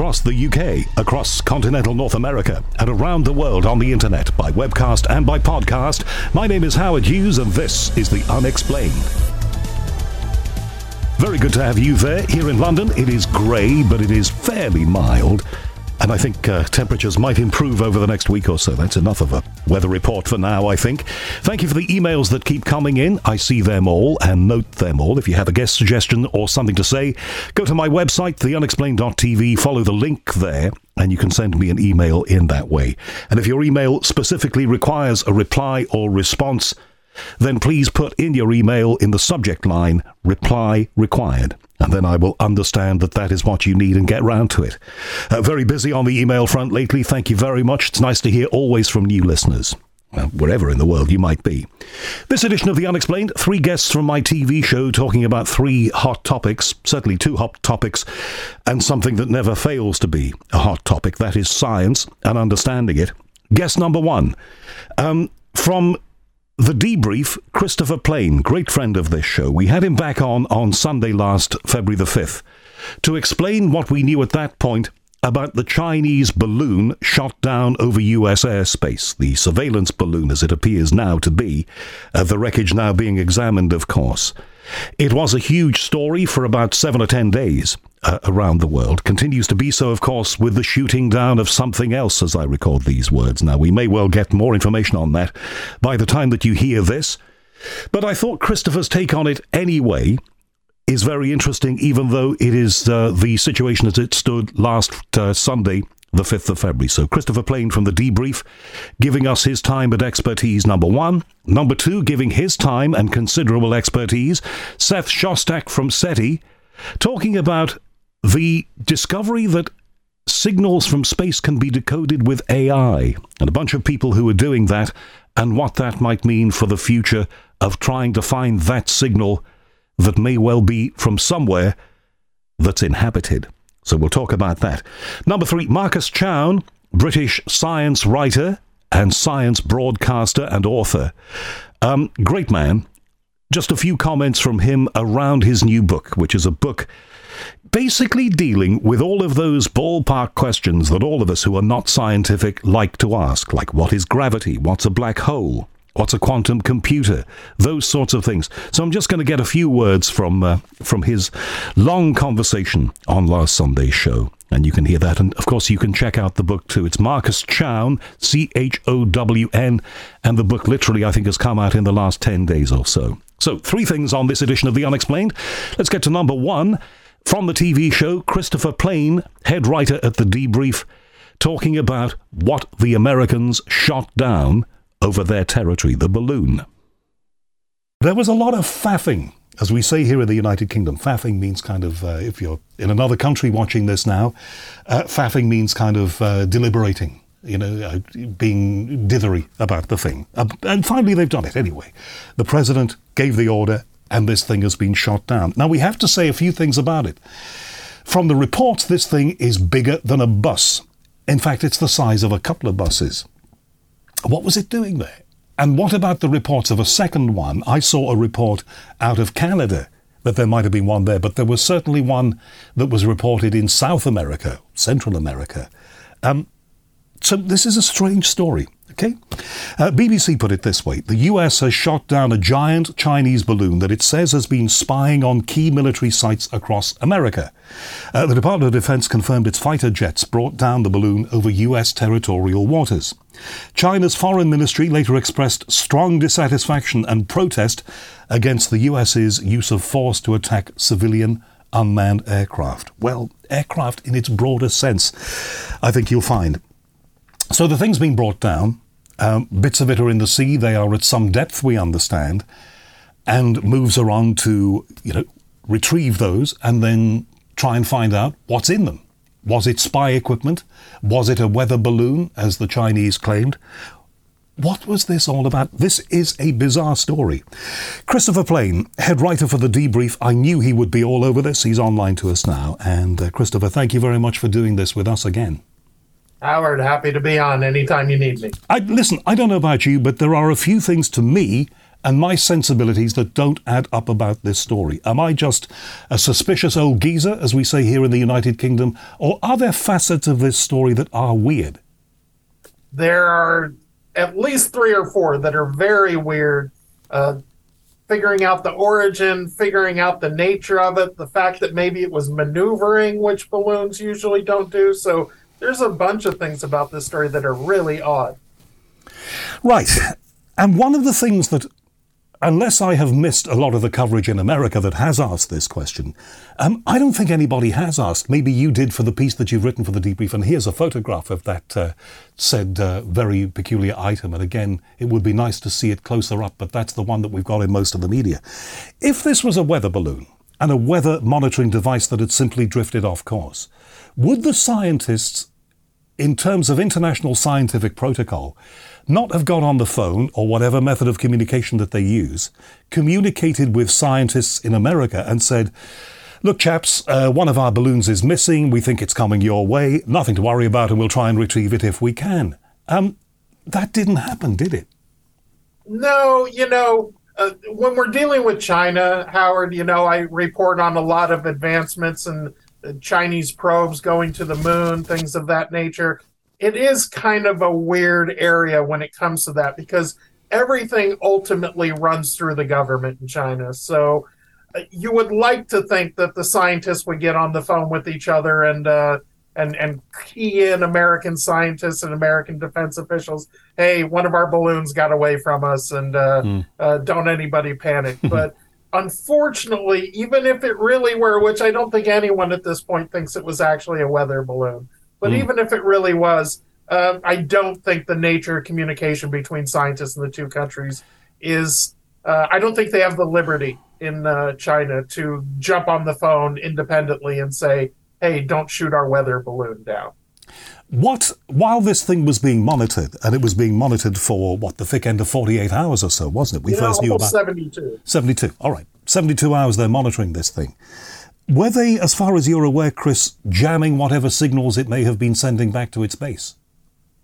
across the UK, across continental North America, and around the world on the internet by webcast and by podcast. My name is Howard Hughes, and this is The Unexplained. Very good to have you there. Here in London, it is grey, but it is fairly mild. And I think uh, temperatures might improve over the next week or so. That's enough of a weather report for now, I think. Thank you for the emails that keep coming in. I see them all and note them all. If you have a guest suggestion or something to say, go to my website, theunexplained.tv, follow the link there, and you can send me an email in that way. And if your email specifically requires a reply or response, then please put in your email in the subject line reply required and then I will understand that that is what you need and get round to it. Uh, very busy on the email front lately. Thank you very much. It's nice to hear always from new listeners. Well, wherever in the world you might be. This edition of The Unexplained, three guests from my TV show talking about three hot topics, certainly two hot topics, and something that never fails to be a hot topic that is science and understanding it. Guest number one. Um, from the debrief, Christopher Plain, great friend of this show, we had him back on on Sunday last, February the 5th, to explain what we knew at that point about the Chinese balloon shot down over US airspace, the surveillance balloon as it appears now to be, uh, the wreckage now being examined, of course. It was a huge story for about seven or ten days uh, around the world. Continues to be so, of course, with the shooting down of something else, as I record these words. Now, we may well get more information on that by the time that you hear this. But I thought Christopher's take on it anyway is very interesting, even though it is uh, the situation as it stood last uh, Sunday, the 5th of February. So, Christopher Plain from the debrief, giving us his time and expertise, number one. Number two, giving his time and considerable expertise. Seth Shostak from SETI, talking about the discovery that signals from space can be decoded with AI, and a bunch of people who are doing that, and what that might mean for the future of trying to find that signal that may well be from somewhere that's inhabited. So we'll talk about that. Number three, Marcus Chown, British science writer and science broadcaster and author. Um, great man. Just a few comments from him around his new book, which is a book basically dealing with all of those ballpark questions that all of us who are not scientific like to ask, like what is gravity? What's a black hole? What's a quantum computer? Those sorts of things. So I'm just going to get a few words from uh, from his long conversation on last Sunday's show. And you can hear that. And of course, you can check out the book too. It's Marcus Chown, C H O W N. And the book literally, I think, has come out in the last 10 days or so. So, three things on this edition of The Unexplained. Let's get to number one. From the TV show, Christopher Plain, head writer at The Debrief, talking about what the Americans shot down over their territory, the balloon. There was a lot of faffing, as we say here in the United Kingdom. Faffing means kind of, uh, if you're in another country watching this now, uh, faffing means kind of uh, deliberating, you know, uh, being dithery about the thing. Uh, and finally, they've done it anyway. The president gave the order, and this thing has been shot down. Now, we have to say a few things about it. From the reports, this thing is bigger than a bus. In fact, it's the size of a couple of buses. What was it doing there? And what about the reports of a second one? I saw a report out of Canada that there might have been one there, but there was certainly one that was reported in South America, Central America. Um, so this is a strange story. Okay? Uh, BBC put it this way The US has shot down a giant Chinese balloon that it says has been spying on key military sites across America. Uh, the Department of Defense confirmed its fighter jets brought down the balloon over US territorial waters. China's foreign ministry later expressed strong dissatisfaction and protest against the US's use of force to attack civilian unmanned aircraft. Well, aircraft in its broader sense, I think you'll find. So the thing's been brought down. Um, bits of it are in the sea. They are at some depth, we understand, and moves around to you know retrieve those and then try and find out what's in them. Was it spy equipment? Was it a weather balloon, as the Chinese claimed? What was this all about? This is a bizarre story. Christopher Plain, head writer for The Debrief, I knew he would be all over this. He's online to us now. And uh, Christopher, thank you very much for doing this with us again. Howard, happy to be on anytime you need me. I, listen, I don't know about you, but there are a few things to me and my sensibilities that don't add up about this story? Am I just a suspicious old geezer, as we say here in the United Kingdom, or are there facets of this story that are weird? There are at least three or four that are very weird. Uh, figuring out the origin, figuring out the nature of it, the fact that maybe it was maneuvering, which balloons usually don't do. So there's a bunch of things about this story that are really odd. Right. And one of the things that unless I have missed a lot of the coverage in America that has asked this question, um, I don't think anybody has asked. Maybe you did for the piece that you've written for the debrief, and here's a photograph of that uh, said uh, very peculiar item. And again, it would be nice to see it closer up, but that's the one that we've got in most of the media. If this was a weather balloon and a weather monitoring device that had simply drifted off course, would the scientists in terms of international scientific protocol, not have got on the phone or whatever method of communication that they use, communicated with scientists in America and said, Look, chaps, uh, one of our balloons is missing. We think it's coming your way. Nothing to worry about, and we'll try and retrieve it if we can. Um, that didn't happen, did it? No, you know, uh, when we're dealing with China, Howard, you know, I report on a lot of advancements and Chinese probes going to the moon, things of that nature. It is kind of a weird area when it comes to that because everything ultimately runs through the government in China. So uh, you would like to think that the scientists would get on the phone with each other and uh, and and key in American scientists and American defense officials. Hey, one of our balloons got away from us, and uh, mm. don't anybody panic. But unfortunately, even if it really were, which I don't think anyone at this point thinks it was actually a weather balloon, but mm. even if it really was, uh, I don't think the nature of communication between scientists in the two countries is. Uh, I don't think they have the liberty in uh, China to jump on the phone independently and say, "Hey, don't shoot our weather balloon down." What, while this thing was being monitored, and it was being monitored for what the thick end of 48 hours or so, wasn't it? We first knew about 72. 72. All right, 72 hours they're monitoring this thing. Were they, as far as you're aware, Chris, jamming whatever signals it may have been sending back to its base?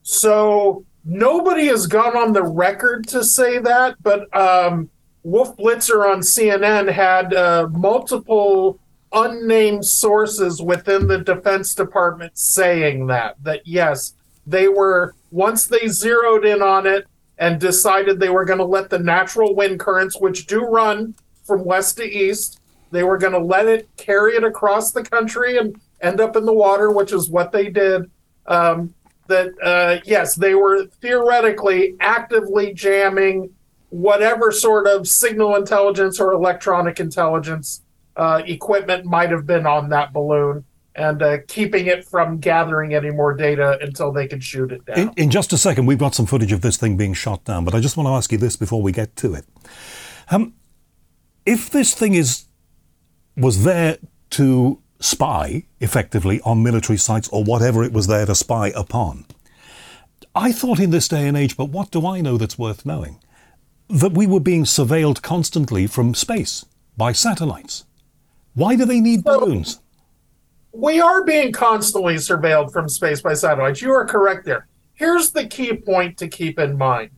So nobody has gone on the record to say that, but um, Wolf Blitzer on CNN had uh, multiple unnamed sources within the Defense Department saying that. That yes, they were, once they zeroed in on it and decided they were going to let the natural wind currents, which do run from west to east, they were going to let it carry it across the country and end up in the water, which is what they did. Um, that uh, yes, they were theoretically actively jamming whatever sort of signal intelligence or electronic intelligence uh, equipment might have been on that balloon and uh, keeping it from gathering any more data until they could shoot it down. In, in, just a second, we've got some footage of this thing being shot down, but I just want to ask you this before we get to it. Um, if this thing is was there to spy effectively on military sites or whatever it was there to spy upon, I thought in this day and age, but what do I know that's worth knowing? That we were being surveilled constantly from space by satellites. Why do they need so, balloons? We are being constantly surveilled from space by satellites. You are correct there. Here's the key point to keep in mind.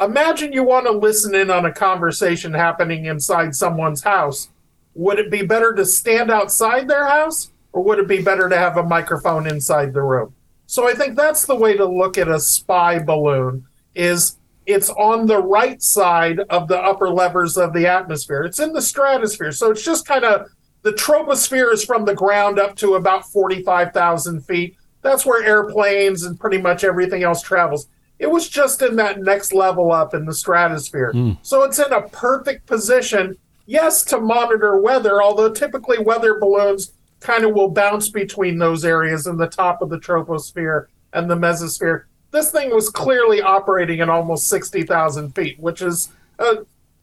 Imagine you want to listen in on a conversation happening inside someone's house. Would it be better to stand outside their house or would it be better to have a microphone inside the room? So I think that's the way to look at a spy balloon is it's on the right side of the upper levers of the atmosphere. It's in the stratosphere. So it's just kind of the troposphere is from the ground up to about 45,000 feet. That's where airplanes and pretty much everything else travels. It was just in that next level up in the stratosphere. Mm. So it's in a perfect position, yes, to monitor weather, although typically weather balloons kind of will bounce between those areas in the top of the troposphere and the mesosphere. This thing was clearly operating at almost 60,000 feet, which is uh,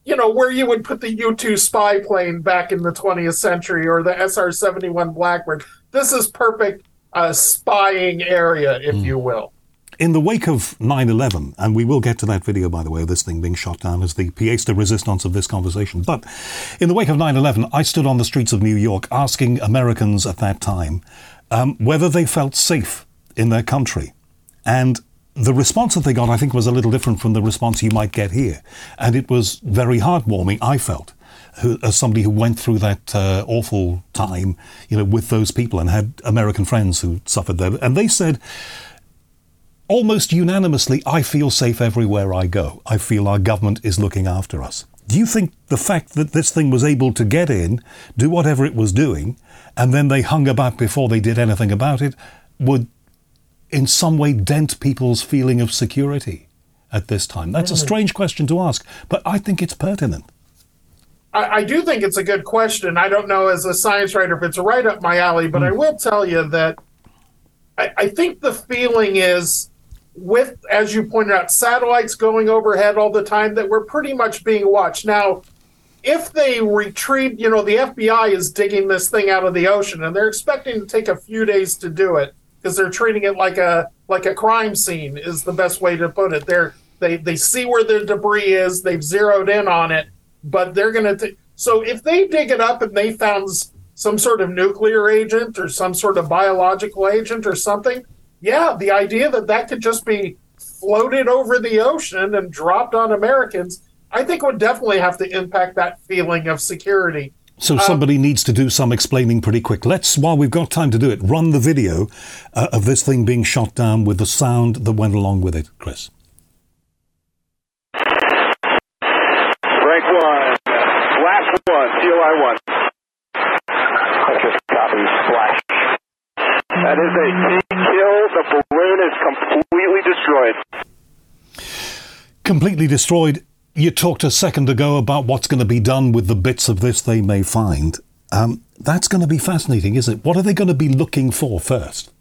you know, where you would put the U 2 spy plane back in the 20th century or the SR 71 Blackbird. This is perfect uh, spying area, if mm. you will. In the wake of 9 11, and we will get to that video, by the way, of this thing being shot down as the pièce de resistance of this conversation. But in the wake of 9 11, I stood on the streets of New York asking Americans at that time um, whether they felt safe in their country. And the response that they got, I think, was a little different from the response you might get here. And it was very heartwarming, I felt, who, as somebody who went through that uh, awful time, you know, with those people and had American friends who suffered there. And they said, almost unanimously, I feel safe everywhere I go. I feel our government is looking after us. Do you think the fact that this thing was able to get in, do whatever it was doing, and then they hung about before they did anything about it, would in some way dent people's feeling of security at this time? That's a mm. strange question to ask, but I think it's pertinent. I, I, do think it's a good question. I don't know as a science writer if it's right up my alley, but mm. I will tell you that I, I think the feeling is with, as you pointed out, satellites going overhead all the time, that we're pretty much being watched. Now, if they retrieve, you know, the FBI is digging this thing out of the ocean and they're expecting to take a few days to do it because they're treating it like a like a crime scene is the best way to put it. They're they they see where the debris is, they've zeroed in on it, but they're going to so if they dig it up and they found some sort of nuclear agent or some sort of biological agent or something, yeah, the idea that that could just be floated over the ocean and dropped on Americans, I think would definitely have to impact that feeling of security. So um, somebody needs to do some explaining pretty quick. Let's, while we've got time to do it, run the video uh, of this thing being shot down with the sound that went along with it, Chris. One, last one, COI one. copy, flash. That is a kill. The balloon is completely destroyed. Completely destroyed you talked a second ago about what's going to be done with the bits of this they may find. Um, that's going to be fascinating, is it? What are they going to be looking for first?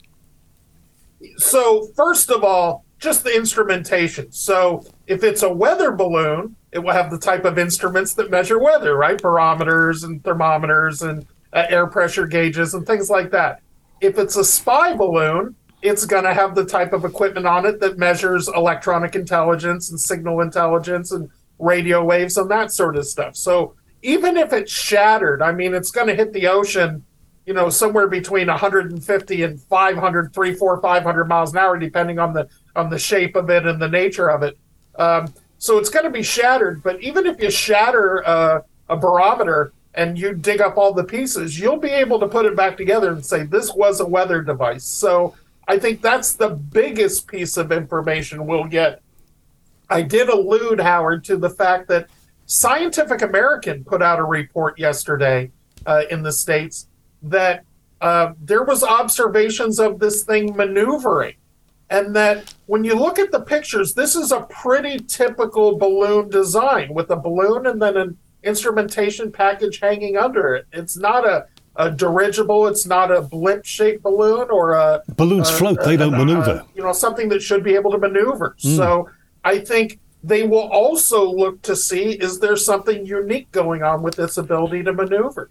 So, first of all, just the instrumentation. So, if it's a weather balloon, it will have the type of instruments that measure weather, right? Barometers and thermometers and uh, air pressure gauges and things like that. If it's a spy balloon, it's going to have the type of equipment on it that measures electronic intelligence and signal intelligence and radio waves and that sort of stuff. So even if it's shattered, I mean, it's going to hit the ocean, you know, somewhere between 150 and 500, 3, 4, 500 miles an hour, depending on the on the shape of it and the nature of it. Um, so it's going to be shattered. But even if you shatter uh, a barometer and you dig up all the pieces, you'll be able to put it back together and say this was a weather device. So I think that's the biggest piece of information we'll get I did allude, Howard, to the fact that Scientific American put out a report yesterday uh, in the states that uh, there was observations of this thing maneuvering, and that when you look at the pictures, this is a pretty typical balloon design with a balloon and then an instrumentation package hanging under it. It's not a a dirigible. It's not a blimp-shaped balloon or a balloons a, float. they don't maneuver. you know, something that should be able to maneuver. Mm. So I think they will also look to see is there something unique going on with its ability to maneuver.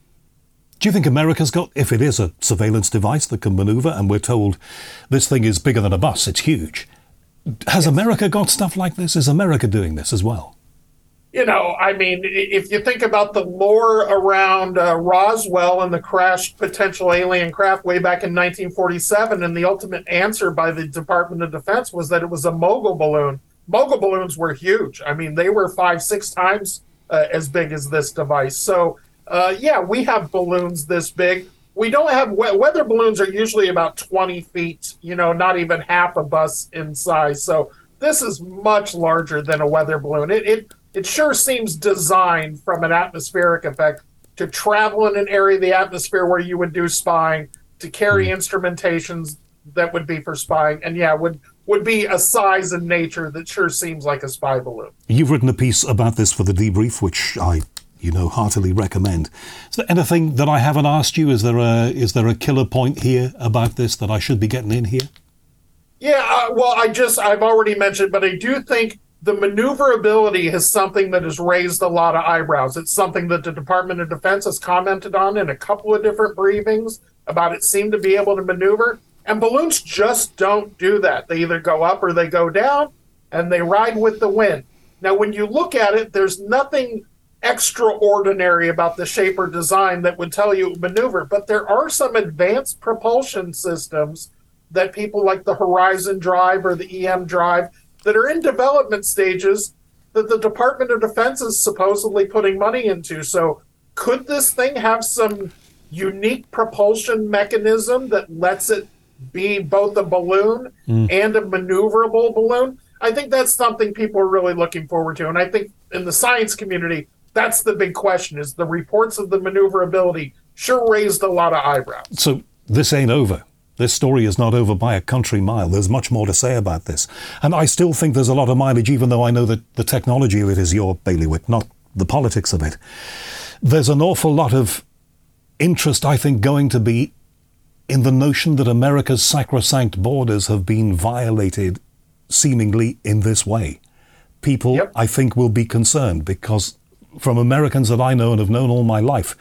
Do you think America's got, if it is a surveillance device that can maneuver, and we're told this thing is bigger than a bus, it's huge? Has yes. America got stuff like this? Is America doing this as well? You know, I mean, if you think about the lore around uh, Roswell and the crashed potential alien craft way back in 1947, and the ultimate answer by the Department of Defense was that it was a mogul balloon mogul balloons were huge. I mean, they were five, six times uh, as big as this device. So, uh, yeah, we have balloons this big. We don't have we- weather balloons are usually about 20 feet, you know, not even half a bus in size. So this is much larger than a weather balloon. It, it, it sure seems designed from an atmospheric effect to travel in an area of the atmosphere where you would do spying, to carry mm-hmm. instrumentations that would be for spying, and yeah, would would be a size and nature that sure seems like a spy balloon. You've written a piece about this for the debrief, which I, you know, heartily recommend. Is there anything that I haven't asked you? Is there a is there a killer point here about this that I should be getting in here? Yeah, uh, well, I just I've already mentioned, but I do think the maneuverability is something that has raised a lot of eyebrows. It's something that the Department of Defense has commented on in a couple of different briefings about it seemed to be able to maneuver. And balloons just don't do that. They either go up or they go down and they ride with the wind. Now, when you look at it, there's nothing extraordinary about the shape or design that would tell you maneuver, but there are some advanced propulsion systems that people like the Horizon Drive or the EM Drive that are in development stages that the Department of Defense is supposedly putting money into. So, could this thing have some unique propulsion mechanism that lets it be both a balloon mm. and a maneuverable balloon? I think that's something people are really looking forward to. And I think in the science community, that's the big question is the reports of the maneuverability sure raised a lot of eyebrows. So this ain't over. This story is not over by a country mile. There's much more to say about this. And I still think there's a lot of mileage, even though I know that the technology of it is your bailiwick, not the politics of it. There's an awful lot of interest, I think, going to be in the notion that America's sacrosanct borders have been violated seemingly in this way. People, yep. I think, will be concerned because from Americans that I know and have known all my life,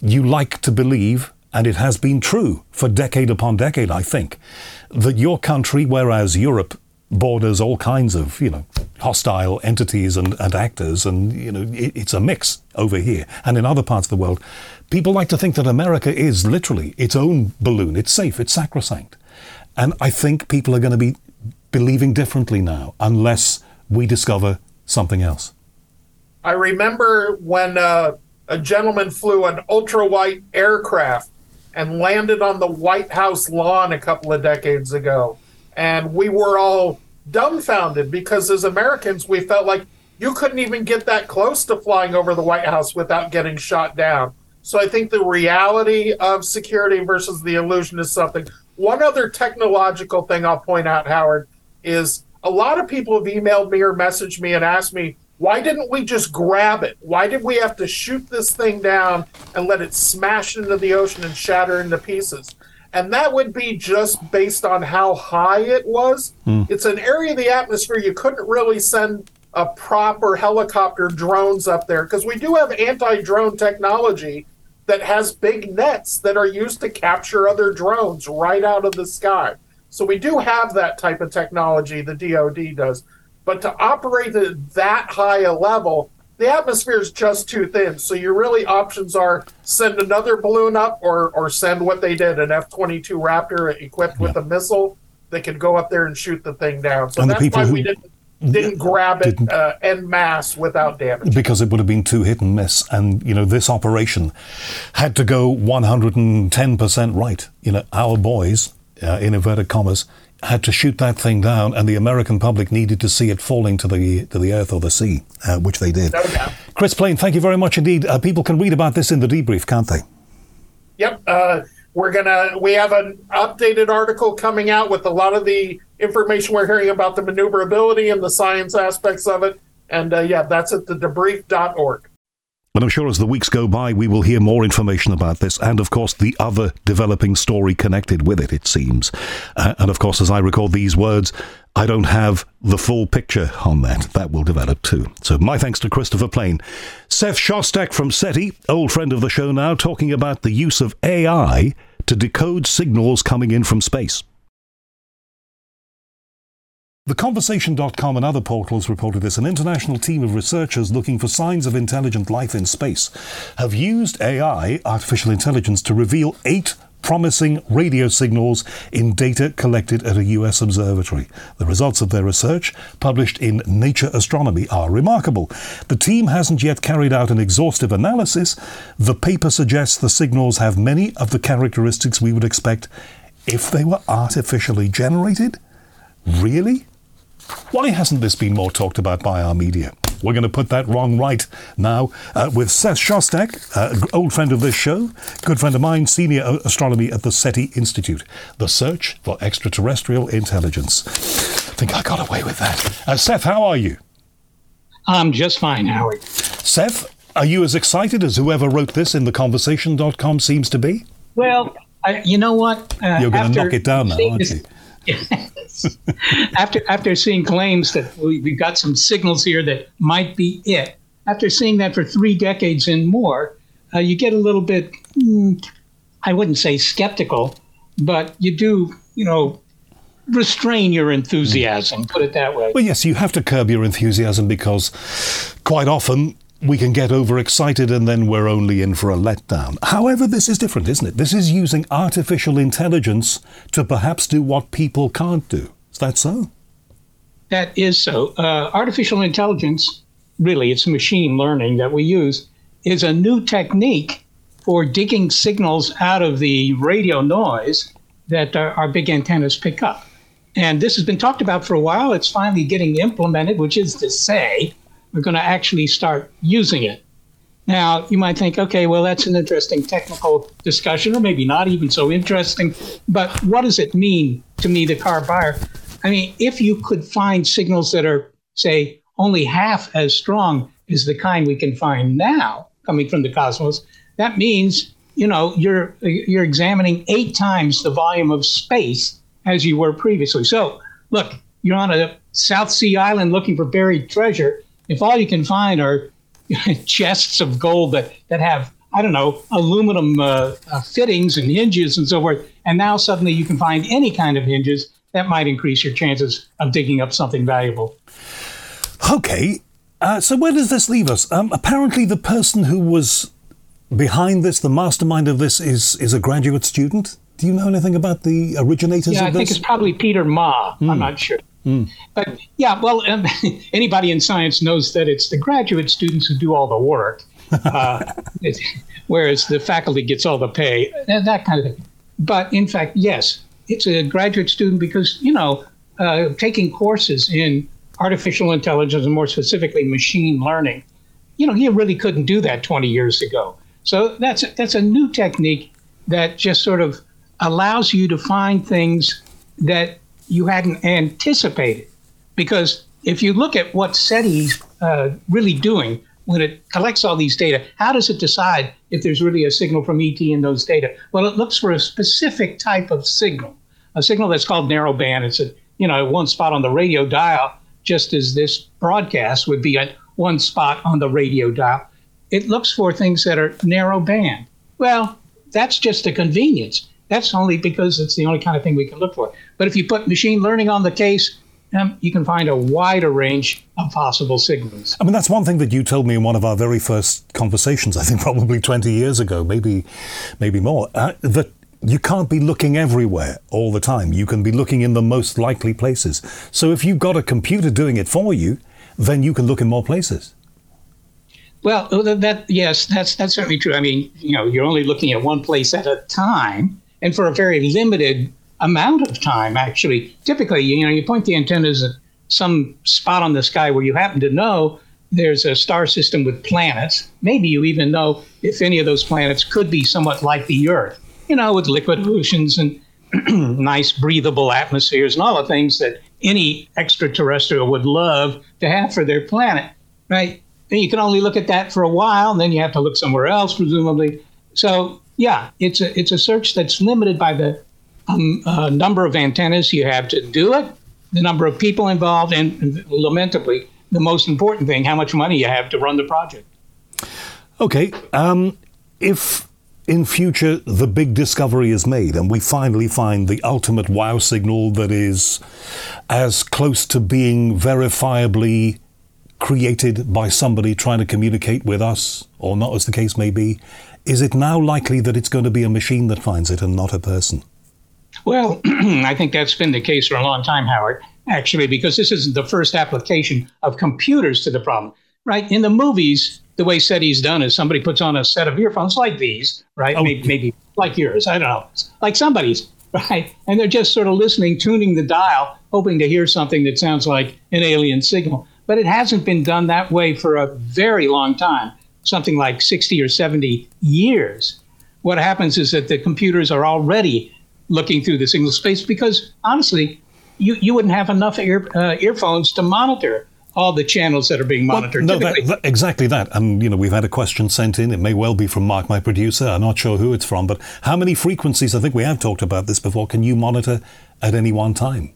you like to believe and it has been true for decade upon decade, I think, that your country, whereas Europe borders all kinds of, you know, hostile entities and, and actors, and, you know, it, it's a mix over here. And in other parts of the world, people like to think that America is literally its own balloon. It's safe, it's sacrosanct. And I think people are going to be believing differently now, unless we discover something else. I remember when uh, a gentleman flew an ultralight aircraft and landed on the White House lawn a couple of decades ago. And we were all dumbfounded because as Americans, we felt like you couldn't even get that close to flying over the White House without getting shot down. So I think the reality of security versus the illusion is something. One other technological thing I'll point out, Howard, is a lot of people have emailed me or messaged me and asked me, why didn't we just grab it? Why did we have to shoot this thing down and let it smash into the ocean and shatter into pieces? And that would be just based on how high it was. Mm. It's an area of the atmosphere you couldn't really send a proper helicopter drones up there because we do have anti drone technology that has big nets that are used to capture other drones right out of the sky. So we do have that type of technology, the DoD does. But to operate at that high a level, the atmosphere is just too thin. So your really options are send another balloon up or or send what they did an F twenty two Raptor equipped yeah. with a missile that could go up there and shoot the thing down. So and that's why who, we didn't didn't grab it uh, en masse without damage because it would have been too hit and miss. And you know this operation had to go one hundred and ten percent right. You know our boys uh, in inverted commas had to shoot that thing down, and the American public needed to see it falling to the to the earth or the sea, uh, which they did. No Chris Plain, thank you very much indeed. Uh, people can read about this in the debrief, can't they? Yep. Uh, we're gonna we have an updated article coming out with a lot of the information we're hearing about the maneuverability and the science aspects of it. And uh, yeah, that's at the debrief.org. And I'm sure as the weeks go by, we will hear more information about this and, of course, the other developing story connected with it, it seems. Uh, and, of course, as I record these words, I don't have the full picture on that. That will develop too. So, my thanks to Christopher Plain. Seth Shostak from SETI, old friend of the show now, talking about the use of AI to decode signals coming in from space. TheConversation.com and other portals reported this. An international team of researchers looking for signs of intelligent life in space have used AI, artificial intelligence, to reveal eight promising radio signals in data collected at a US observatory. The results of their research, published in Nature Astronomy, are remarkable. The team hasn't yet carried out an exhaustive analysis. The paper suggests the signals have many of the characteristics we would expect if they were artificially generated. Really? Why hasn't this been more talked about by our media? We're going to put that wrong right now uh, with Seth Shostak, uh, old friend of this show, good friend of mine, senior astronomy at the SETI Institute. The search for extraterrestrial intelligence. I think I got away with that. Uh, Seth, how are you? I'm just fine, Howard. Seth, are you as excited as whoever wrote this in theconversation.com seems to be? Well, I, you know what? Uh, You're going to knock it down now, aren't you? After after seeing claims that we, we got some signals here that might be it, after seeing that for three decades and more, uh, you get a little bit, mm, I wouldn't say skeptical, but you do, you know, restrain your enthusiasm, put it that way. Well, yes, you have to curb your enthusiasm because quite often we can get overexcited and then we're only in for a letdown. However, this is different, isn't it? This is using artificial intelligence to perhaps do what people can't do. Is that so? That is so. Uh, artificial intelligence, really, it's machine learning that we use, is a new technique for digging signals out of the radio noise that our, our big antennas pick up. And this has been talked about for a while. It's finally getting implemented, which is to say, we're going to actually start using it. Now, you might think, okay, well, that's an interesting technical discussion, or maybe not even so interesting. But what does it mean to me, the car buyer? I mean, if you could find signals that are, say, only half as strong as the kind we can find now coming from the cosmos, that means you know you're you're examining eight times the volume of space as you were previously. So, look, you're on a South Sea island looking for buried treasure if all you can find are chests of gold that, that have, I don't know, aluminum uh, uh, fittings and hinges and so forth, and now suddenly you can find any kind of hinges, that might increase your chances of digging up something valuable. Okay, uh, so where does this leave us? Um, apparently, the person who was behind this, the mastermind of this, is is a graduate student. Do you know anything about the originators yeah, I this? think it's probably Peter Ma. Mm. I'm not sure. Mm. But yeah, well, um, anybody in science knows that it's the graduate students who do all the work, uh, whereas the faculty gets all the pay, that kind of thing. But in fact, yes, it's a graduate student because, you know, uh, taking courses in artificial intelligence and more specifically machine learning, you know, you really couldn't do that 20 years ago. So that's that's a new technique that just sort of allows you to find things that you hadn't anticipated. Because if you look at what SETI's uh, really doing when it collects all these data, how does it decide if there's really a signal from ET in those data? Well, it looks for a specific type of signal, a signal that's called narrowband. It's a you know one spot on the radio dial, just as this broadcast would be at one spot on the radio dial. It looks for things that are narrow band. Well, that's just a convenience. That's only because it's the only kind of thing we can look for. But if you put machine learning on the case, um, you can find a wider range of possible signals. I mean, that's one thing that you told me in one of our very first conversations. I think probably 20 years ago, maybe, maybe more. Uh, that you can't be looking everywhere all the time. You can be looking in the most likely places. So if you've got a computer doing it for you, then you can look in more places. Well, that yes, that's that's certainly true. I mean, you know, you're only looking at one place at a time, and for a very limited amount of time, actually. Typically, you know, you point the antennas at some spot on the sky where you happen to know there's a star system with planets. Maybe you even know if any of those planets could be somewhat like the Earth, you know, with liquid oceans and nice breathable atmospheres and all the things that any extraterrestrial would love to have for their planet, right? And you can only look at that for a while, and then you have to look somewhere else, presumably. So yeah, it's a it's a search that's limited by the um, uh, number of antennas you have to do it, the number of people involved, and, and lamentably, the most important thing, how much money you have to run the project. Okay, um, if in future the big discovery is made and we finally find the ultimate wow signal that is as close to being verifiably created by somebody trying to communicate with us, or not as the case may be, is it now likely that it's going to be a machine that finds it and not a person? Well, I think that's been the case for a long time, Howard, actually, because this isn't the first application of computers to the problem, right? In the movies, the way SETI's done is somebody puts on a set of earphones like these, right? Oh. Maybe, maybe like yours, I don't know, like somebody's, right? And they're just sort of listening, tuning the dial, hoping to hear something that sounds like an alien signal. But it hasn't been done that way for a very long time something like 60 or 70 years, what happens is that the computers are already looking through the signal space because honestly, you, you wouldn't have enough ear, uh, earphones to monitor all the channels that are being monitored. Well, no, that, that, exactly that. And, you know, we've had a question sent in. It may well be from Mark, my producer. I'm not sure who it's from. But how many frequencies, I think we have talked about this before, can you monitor at any one time?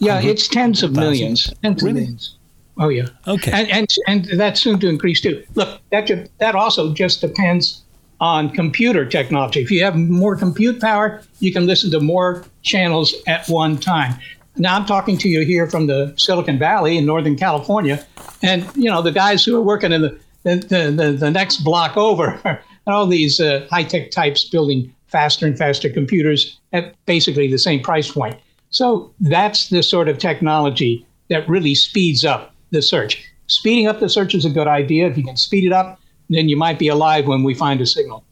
Yeah, it's tens of millions. Tens really? of millions. Oh yeah. Okay. And and and that's soon to increase too. Look, that ju- that also just depends on computer technology. If you have more compute power, you can listen to more channels at one time. Now I'm talking to you here from the Silicon Valley in Northern California, and you know the guys who are working in the the, the, the, next block over are all these uh, high tech types building faster and faster computers at basically the same price point. So that's the sort of technology that really speeds up the search. Speeding up the search is a good idea. If you can speed it up, then you might be alive when we find a signal.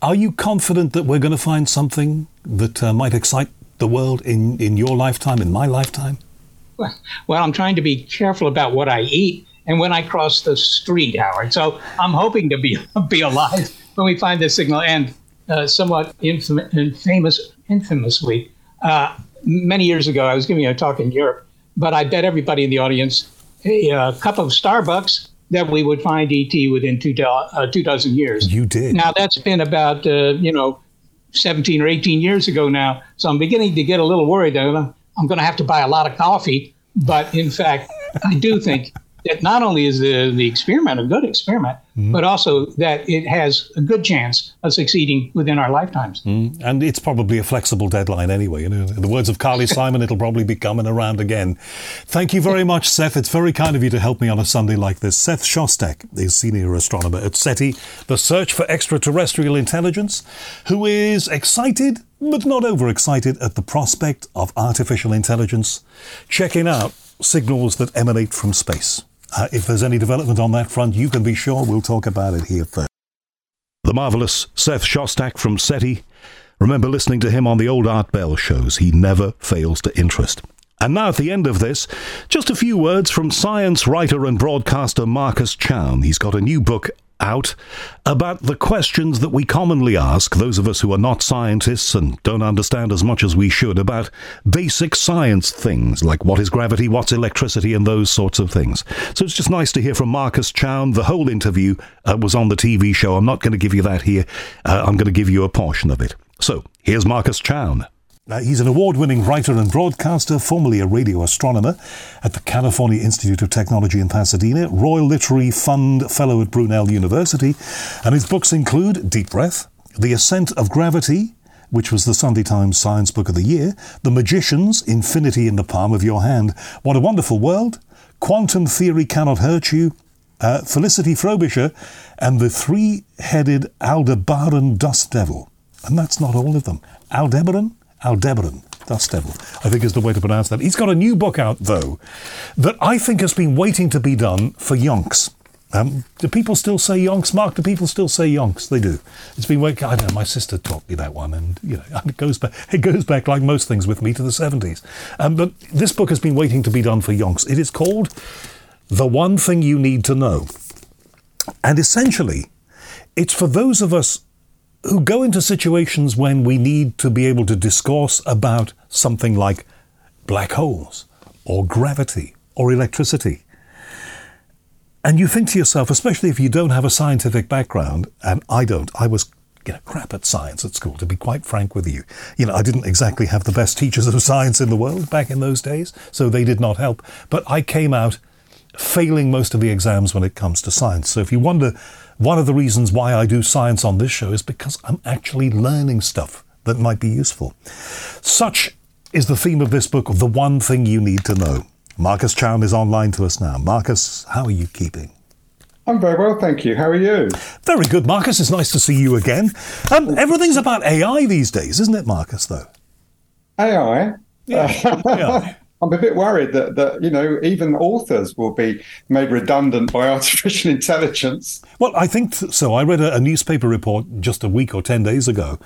Are you confident that we're going to find something that uh, might excite the world in, in your lifetime, in my lifetime? Well, well, I'm trying to be careful about what I eat and when I cross the street, Howard. So I'm hoping to be be alive when we find this signal. And uh, somewhat infam- famous, infamously, uh, many years ago, I was giving a talk in Europe, but I bet everybody in the audience a, a cup of Starbucks that we would find ET within two, do- uh, two dozen years. You did. Now that's been about uh, you know 17 or 18 years ago now, so I'm beginning to get a little worried. That I'm going to have to buy a lot of coffee, but in fact, I do think that not only is the, the experiment a good experiment, mm-hmm. but also that it has a good chance of succeeding within our lifetimes. Mm. And it's probably a flexible deadline anyway. You know, in the words of Carly Simon, it'll probably be coming around again. Thank you very much, Seth. It's very kind of you to help me on a Sunday like this. Seth Shostak is senior astronomer at SETI, the Search for Extraterrestrial Intelligence, who is excited but not overexcited at the prospect of artificial intelligence checking out signals that emanate from space. Uh, if there's any development on that front, you can be sure we'll talk about it here first. The marvellous Seth Shostak from SETI. Remember listening to him on the old Art Bell shows. He never fails to interest. And now, at the end of this, just a few words from science writer and broadcaster Marcus Chown. He's got a new book out about the questions that we commonly ask, those of us who are not scientists and don't understand as much as we should, about basic science things like what is gravity, what's electricity, and those sorts of things. So it's just nice to hear from Marcus Chown. The whole interview uh, was on the TV show. I'm not going to give you that here, uh, I'm going to give you a portion of it. So here's Marcus Chown. Uh, he's an award winning writer and broadcaster, formerly a radio astronomer at the California Institute of Technology in Pasadena, Royal Literary Fund Fellow at Brunel University, and his books include Deep Breath, The Ascent of Gravity, which was the Sunday Times Science Book of the Year, The Magicians, Infinity in the Palm of Your Hand, What a Wonderful World, Quantum Theory Cannot Hurt You, uh, Felicity Frobisher, and the three headed Aldebaran Dust Devil. And that's not all of them. Aldebaran? Aldebaran. Dust Devil, I think is the way to pronounce that. He's got a new book out, though, that I think has been waiting to be done for yonks. Um, do people still say yonks, Mark? Do people still say yonks? They do. It's been waiting. I don't know. My sister taught me that one, and you know, it goes back. It goes back like most things with me to the seventies. Um, but this book has been waiting to be done for yonks. It is called "The One Thing You Need to Know," and essentially, it's for those of us who go into situations when we need to be able to discourse about something like black holes or gravity or electricity. And you think to yourself, especially if you don't have a scientific background, and I don't, I was you know, crap at science at school, to be quite frank with you. You know, I didn't exactly have the best teachers of science in the world back in those days, so they did not help. But I came out failing most of the exams when it comes to science. So if you wonder one of the reasons why I do science on this show is because I'm actually learning stuff that might be useful. Such is the theme of this book of the one thing you need to know. Marcus Chown is online to us now. Marcus, how are you keeping? I'm very well, thank you. How are you? Very good, Marcus. It's nice to see you again. Um, everything's about AI these days, isn't it, Marcus, though? AI? Yeah, AI. I'm a bit worried that, that you know even authors will be made redundant by artificial intelligence. Well, I think so. I read a, a newspaper report just a week or ten days ago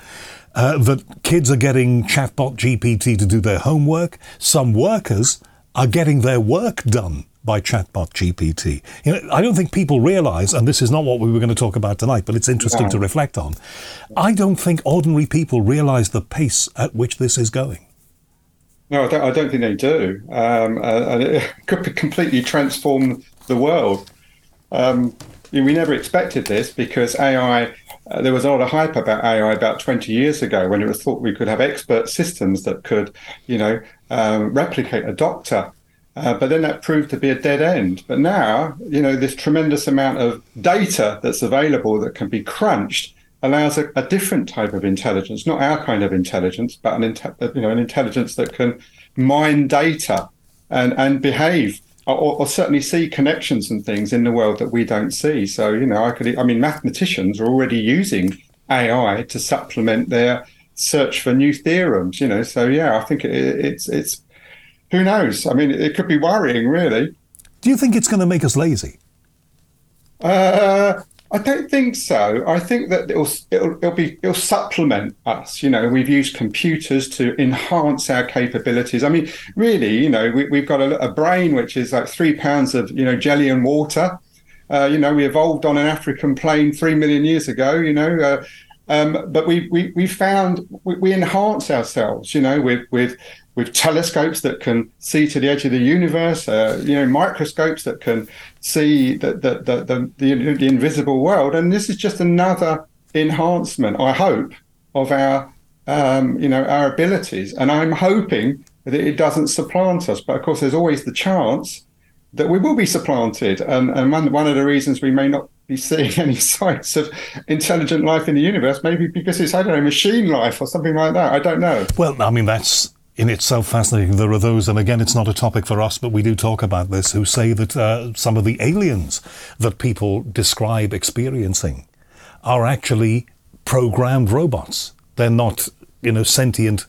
uh, that kids are getting chatbot GPT to do their homework. Some workers are getting their work done by chatbot GPT. You know, I don't think people realize, and this is not what we were going to talk about tonight, but it's interesting to reflect on. I don't think ordinary people realize the pace at which this is going. No, I don't, I don't think they do. Um, and it could completely transform the world. Um, we never expected this because AI, uh, there was a lot of hype about AI about 20 years ago when it was thought we could have expert systems that could, you know, um, replicate a doctor. Uh, but then that proved to be a dead end. But now, you know, this tremendous amount of data that's available that can be crunched allows a, a, different type of intelligence, not our kind of intelligence, but an you know an intelligence that can mine data and and behave or, or, certainly see connections and things in the world that we don't see. So, you know, I could, I mean, mathematicians are already using AI to supplement their search for new theorems, you know. So, yeah, I think it, it's, it's, who knows? I mean, it could be worrying, really. Do you think it's going to make us lazy? Uh, I don't think so. I think that it'll, it'll, it'll be it'll supplement us. You know, we've used computers to enhance our capabilities. I mean, really, you know, we, have got a, a, brain which is like three pounds of you know jelly and water. Uh, you know, we evolved on an African plain three million years ago. You know, uh, um, but we we we found we, we enhance ourselves. You know, with with with telescopes that can see to the edge of the universe, uh, you know, microscopes that can see the the, the the, the, the, invisible world. And this is just another enhancement, I hope, of our, um, you know, our abilities. And I'm hoping that it doesn't supplant us. But of course, there's always the chance that we will be supplanted. And, and one, one of the reasons we may not be seeing any signs of intelligent life in the universe, maybe because it's, I don't know, machine life or something like that. I don't know. Well, I mean, that's in itself fascinating. There are those, and again, it's not a topic for us, but we do talk about this, who say that uh, some of the aliens that people describe experiencing are actually programmed robots. They're not, you know, sentient,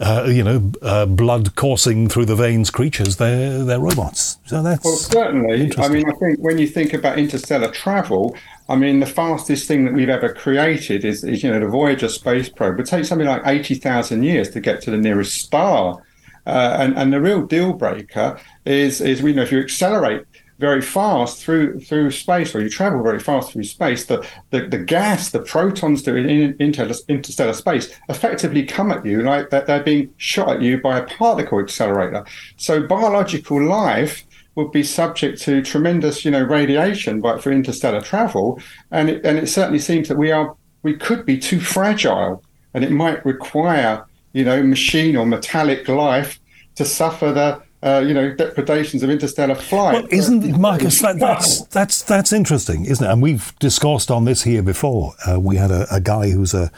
uh, you know, uh, blood coursing through the veins creatures. They're they're robots. So that's well, certainly. I mean, I think when you think about interstellar travel, I mean, the fastest thing that we've ever created is, is you know, the Voyager space probe. It take something like 80,000 years to get to the nearest star. Uh, and, and the real deal breaker is, is we know if you accelerate very fast through through space, or you travel very fast through space, the the, the gas, the protons that are in interstellar space effectively come at you like that they're being shot at you by a particle accelerator. So biological life would be subject to tremendous, you know, radiation by, for interstellar travel, and it, and it certainly seems that we are we could be too fragile, and it might require, you know, machine or metallic life to suffer the uh, you know, depredations of interstellar flight. Well, isn't Marcus? That, that's that's that's interesting, isn't it? And we've discussed on this here before. Uh, we had a, a, guy who's a,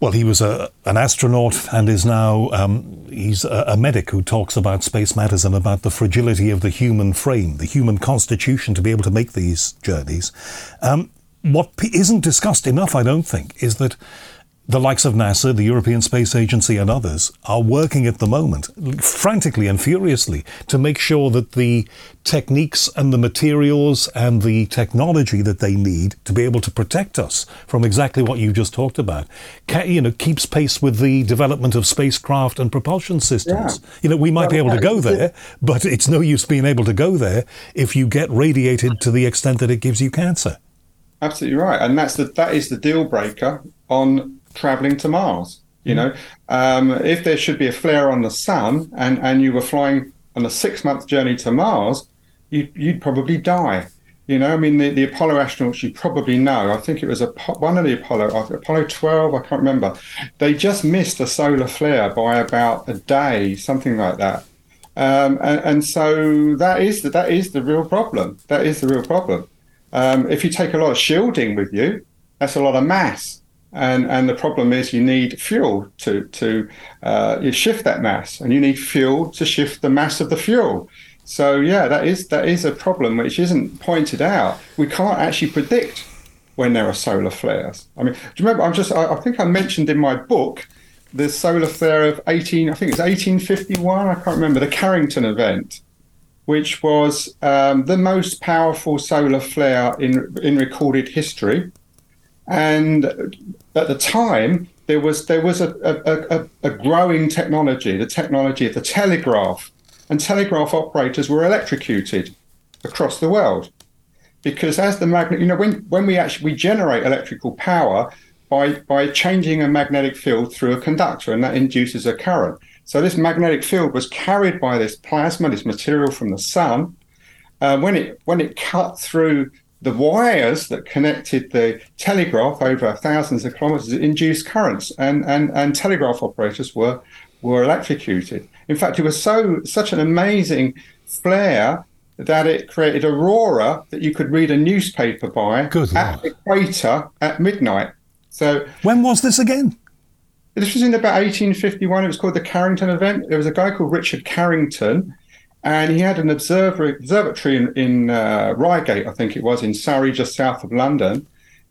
well, he was a an astronaut and is now um, he's a, a, medic who talks about space matters and about the fragility of the human frame, the human constitution to be able to make these journeys. Um, what isn't discussed enough, I don't think, is that the likes of NASA, the European Space Agency, and others are working at the moment frantically and furiously to make sure that the techniques and the materials and the technology that they need to be able to protect us from exactly what you just talked about, you know, keeps pace with the development of spacecraft and propulsion systems. Yeah. You know, we might well, be able to go there, but it's no use being able to go there if you get radiated to the extent that it gives you cancer. Absolutely right, and that's the that is the deal breaker on traveling to Mars. You know, um, if there should be a flare on the sun and, and you were flying on a six month journey to Mars, you'd, you'd probably die. You know, I mean, the, the Apollo astronauts, you probably know, I think it was a, one of the Apollo, uh, Apollo 12, I can't remember. They just missed a solar flare by about a day, something like that. Um, and, and, so that is the, that is the real problem. That is the real problem. Um, if you take a lot of shielding with you, that's a lot of mass and and the problem is you need fuel to to uh, shift that mass, and you need fuel to shift the mass of the fuel. So yeah, that is that is a problem which isn't pointed out. We can't actually predict when there are solar flares. I mean, do you remember? I'm just I, I think I mentioned in my book the solar flare of 18. I think it's 1851. I can't remember the Carrington event which was um, the most powerful solar flare in in recorded history. And at the time, there was there was a, a, a, a, growing technology, the technology of the telegraph, and telegraph operators were electrocuted across the world because as the magnet, you know, when when we actually we generate electrical power by by changing a magnetic field through a conductor, and that induces a current. So this magnetic field was carried by this plasma, this material from the sun. Uh, when it when it cut through the wires that connected the telegraph over thousands of kilometers induced currents, and, and, and telegraph operators were were electrocuted. In fact, it was so such an amazing flare that it created aurora that you could read a newspaper by Good at Lord. the equator at midnight. So when was this again? This was in about 1851. It was called the Carrington event. There was a guy called Richard Carrington and he had an observatory in, in uh, Reigate, I think it was, in Surrey, just south of London.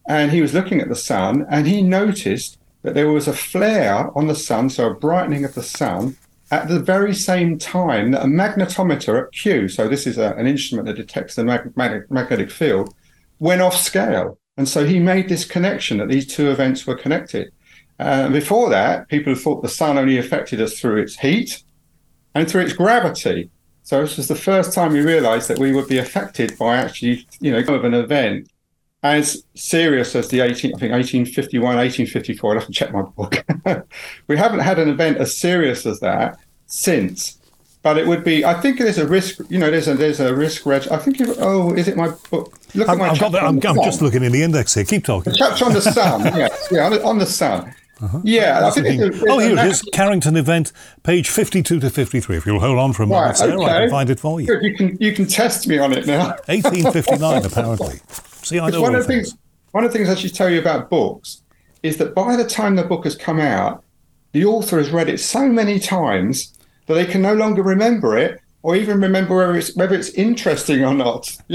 And he was looking at the sun, and he noticed that there was a flare on the sun, so a brightening of the sun, at the very same time that a magnetometer at Kew, so this is a, an instrument that detects the mag- mag- magnetic field, went off scale. And so he made this connection that these two events were connected. Uh, before that, people thought the sun only affected us through its heat and through its gravity. So this was the first time we realized that we would be affected by actually, you know, of an event as serious as the 18, I think 1851, 1854. I'll have to check my book. we haven't had an event as serious as that since. But it would be. I think there's a risk. You know, there's a there's a risk. Reg. I think. If, oh, is it my book? Look I'm, at my. I've got the, I'm, I'm just looking in the index here. Keep talking. The chapter on the sun. yes, yeah, on the, on the sun. Uh-huh. Yeah, I think oh, here it is. Carrington event, page 52 to 53. If you'll hold on for a moment, right, okay. I can find it for you. Good. You can you can test me on it now. 1859, apparently. See, I know one of the things. One of the things I should tell you about books is that by the time the book has come out, the author has read it so many times that they can no longer remember it or even remember whether it's whether it's interesting or not.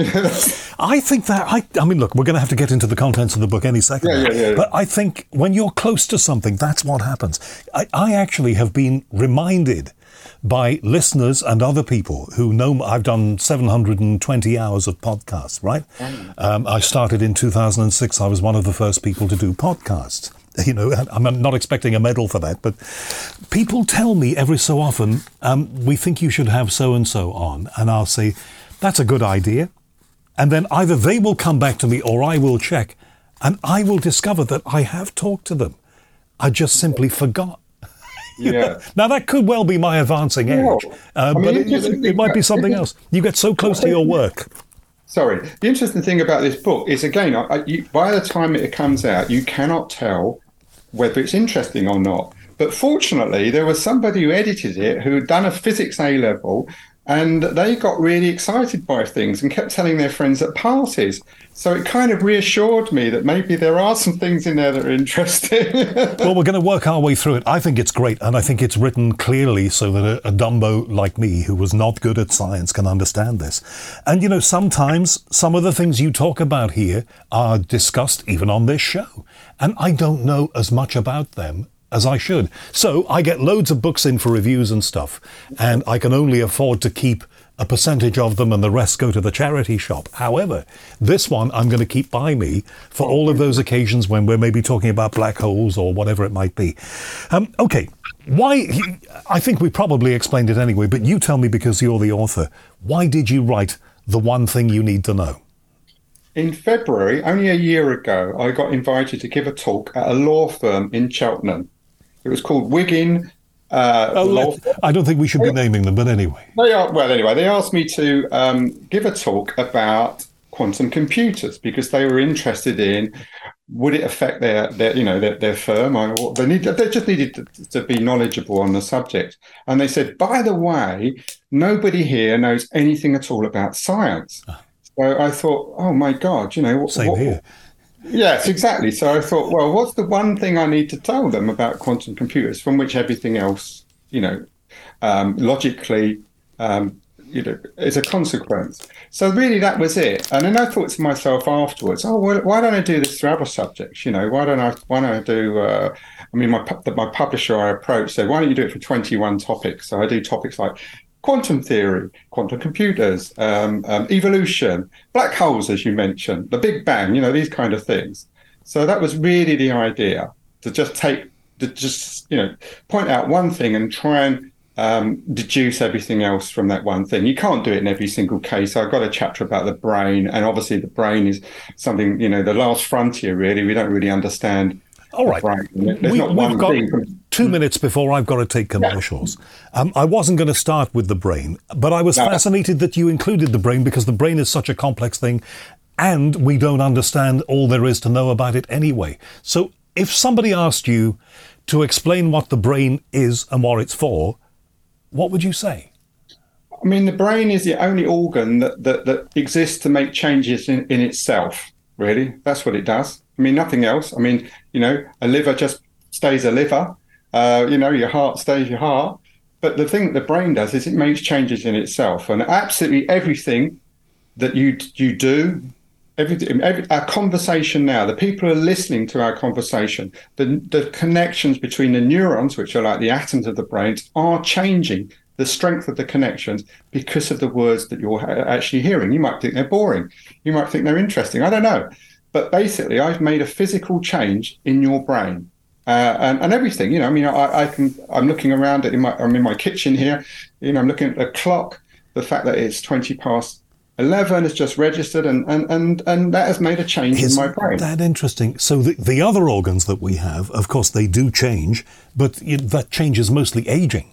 I think that I, I mean, look, we're going to have to get into the contents of the book any second. Yeah, yeah, yeah. But I think when you're close to something, that's what happens. I, I actually have been reminded by listeners and other people who know I've done 720 hours of podcasts. Right? Mm. Um, I started in 2006. I was one of the first people to do podcasts. You know, I'm not expecting a medal for that, but people tell me every so often, um, we think you should have so and so on. And I'll say, that's a good idea. And then either they will come back to me or I will check and I will discover that I have talked to them. I just simply forgot. Yeah. now that could well be my advancing age, uh, mean, but it, it, it, might be something else. You get so close to your work. Sorry. The interesting thing about this book is, again, I, you, by the time it comes out, you cannot tell whether it's interesting or not. But fortunately, there was somebody who edited it who had done a physics A level and they got really excited by things and kept telling their friends at parties. So it kind of reassured me that maybe there are some things in there that are interesting. well, we're going to work our way through it. I think it's great, and I think it's written clearly so that a, a Dumbo like me, who was not good at science, can understand this. And you know, sometimes some of the things you talk about here are discussed even on this show, and I don't know as much about them as I should. So I get loads of books in for reviews and stuff, and I can only afford to keep a percentage of them and the rest go to the charity shop. However, this one I'm going to keep by me for all of those occasions when we're maybe talking about black holes or whatever it might be. Um, okay, why? I think we probably explained it anyway, but you tell me because you're the author. Why did you write the one thing you need to know? In February, only a year ago, I got invited to give a talk at a law firm in Cheltenham. It was called Wiggin. Uh, oh, I don't think we should be naming them, but anyway. They are, well, anyway, they asked me to um, give a talk about quantum computers because they were interested in would it affect their, their you know their, their firm or they need they just needed to, to, be knowledgeable on the subject and they said by the way nobody here knows anything at all about science ah. so i thought oh my god you know same what, here Yes, exactly. So I thought, well, what's the one thing I need to tell them about quantum computers from which everything else, you know, um, logically, um, you know, is a consequence. So really, that was it. And then I thought to myself afterwards, oh, well, why don't I do this for other subjects? You know, why don't I? Why don't I do? Uh, I mean, my my publisher I approached said, why don't you do it for twenty one topics? So I do topics like quantum theory, quantum computers, um, um, evolution, black holes, as you mentioned, the Big Bang, you know, these kind of things. So that was really the idea to just take, to just, you know, point out one thing and try and um, deduce everything else from that one thing. You can't do it in every single case. I've got a chapter about the brain, and obviously the brain is something, you know, the last frontier, really. We don't really understand all right. We, have got two minutes before I've got to take commercials. Um, I wasn't going to start with the brain, but I was no. fascinated that you included the brain because the brain is such a complex thing and we don't understand all there is to know about it anyway. So if somebody asked you to explain what the brain is and what it's for, what would you say? I mean, the brain is the only organ that, that, that exists to make changes in, in itself, really. That's what it does. I mean, nothing else. I mean, you know, a liver just stays a liver. Uh, you know, your heart stays your heart. but the thing that the brain does is it makes changes in itself, and absolutely everything that you you do, every, every our conversation now, the people are listening to our conversation, the the connections between the neurons, which are like the atoms of the brain, are changing the strength of the connections because of the words that you're actually hearing. You might think they're boring, you might think they're interesting. I don't know, but basically, I've made a physical change in your brain uh, and, and everything. You know, I mean, I, I, can. I'm looking around it in my. I'm in my kitchen here. You know, I'm looking at the clock. The fact that it's twenty past eleven is just registered, and and and, and that has made a change Isn't in my brain. That interesting. So the the other organs that we have, of course, they do change, but it, that change is mostly aging.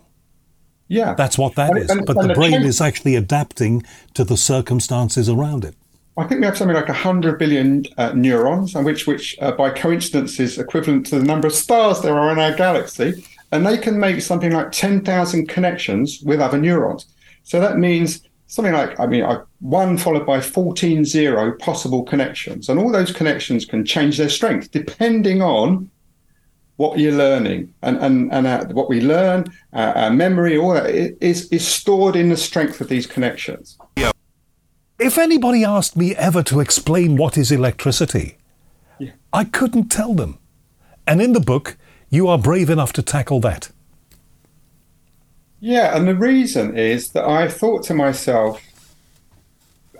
Yeah, that's what that and, is. And, but the brain change, is actually adapting to the circumstances around it. I think we have something like 100 billion uh, neurons, and which, which uh, by coincidence is equivalent to the number of stars there are in our galaxy. And they can make something like 10,000 connections with other neurons. So that means something like, I mean, one followed by 14 zero possible connections. And all those connections can change their strength depending on what you're learning. And, and, and uh, what we learn, uh, our memory, all that is, is stored in the strength of these connections. If anybody asked me ever to explain what is electricity, yeah. I couldn't tell them. And in the book, you are brave enough to tackle that. Yeah, and the reason is that I thought to myself,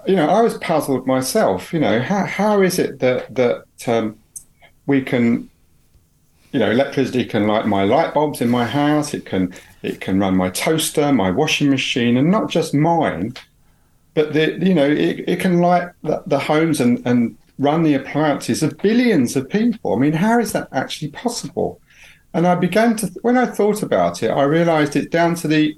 you know, I was puzzled myself. You know, how how is it that that um, we can, you know, electricity can light my light bulbs in my house. It can it can run my toaster, my washing machine, and not just mine, but the you know it, it can light the, the homes and and run the appliances of billions of people. I mean, how is that actually possible? And I began to, when I thought about it, I realized it's down to the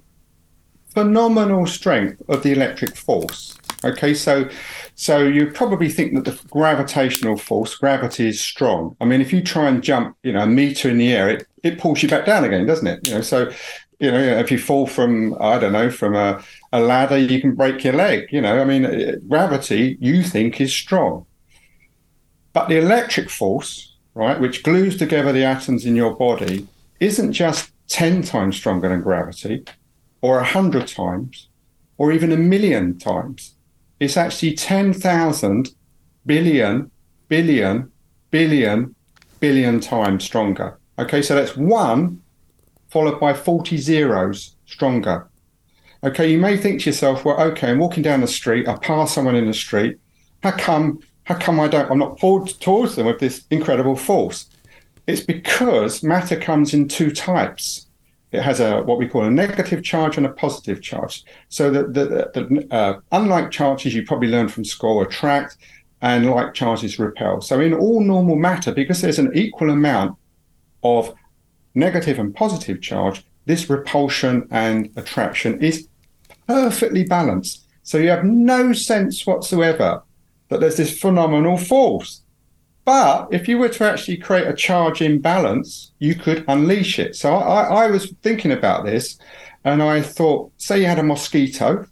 phenomenal strength of the electric force. Okay, so so you probably think that the gravitational force, gravity is strong. I mean, if you try and jump, you know, a meter in the air, it, it pulls you back down again, doesn't it? You know, so you know, if you fall from, I don't know, from a, a ladder, you can break your leg. You know, I mean, gravity you think is strong. But the electric force, right, which glues together the atoms in your body, isn't just 10 times stronger than gravity, or 100 times, or even a million times. It's actually 10,000 billion, billion, billion, billion times stronger. Okay, so that's one followed by 40 zeros stronger. Okay, you may think to yourself, well, okay, I'm walking down the street, I pass someone in the street. How come how come I don't I'm not pulled towards them with this incredible force? It's because matter comes in two types. It has a what we call a negative charge and a positive charge. So that the, the, the uh, unlike charges you probably learned from school attract, and like charges repel. So in all normal matter, because there's an equal amount of negative and positive charge, this repulsion and attraction is perfectly balanced. So you have no sense whatsoever that there's this phenomenal force. But if you were to actually create a charge imbalance, you could unleash it. So I, I was thinking about this and I thought, say you had a mosquito.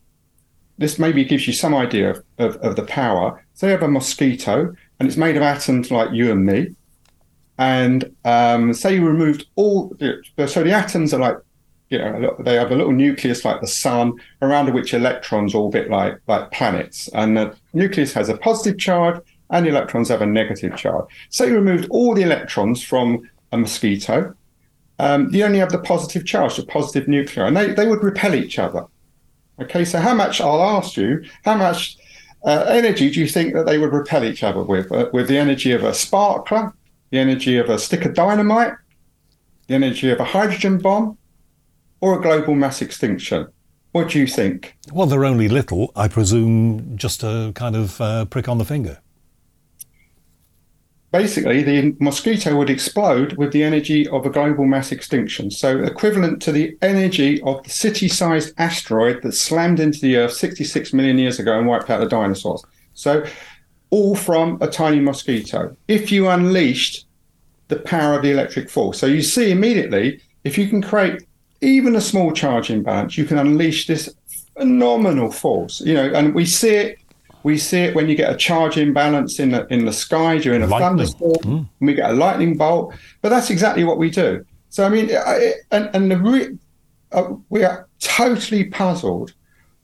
This maybe gives you some idea of, of, of the power. Say you have a mosquito and it's made of atoms like you and me. And um, say you removed all, so the atoms are like you know, they have a little nucleus like the sun, around which electrons orbit like like planets, and the nucleus has a positive charge, and the electrons have a negative charge. So you removed all the electrons from a mosquito, um, you only have the positive charge, the positive nuclei, and they, they would repel each other. Okay, so how much, I'll ask you, how much uh, energy do you think that they would repel each other with? Uh, with the energy of a sparkler, the energy of a stick of dynamite, the energy of a hydrogen bomb, or a global mass extinction? What do you think? Well, they're only little. I presume just a kind of uh, prick on the finger. Basically, the mosquito would explode with the energy of a global mass extinction. So, equivalent to the energy of the city sized asteroid that slammed into the Earth 66 million years ago and wiped out the dinosaurs. So, all from a tiny mosquito. If you unleashed the power of the electric force. So, you see immediately if you can create even a small charge imbalance, you can unleash this phenomenal force. You know, and we see it. We see it when you get a charge imbalance in the in the sky during a lightning. thunderstorm. Mm. And we get a lightning bolt. But that's exactly what we do. So I mean, it, and and the re- uh, we are totally puzzled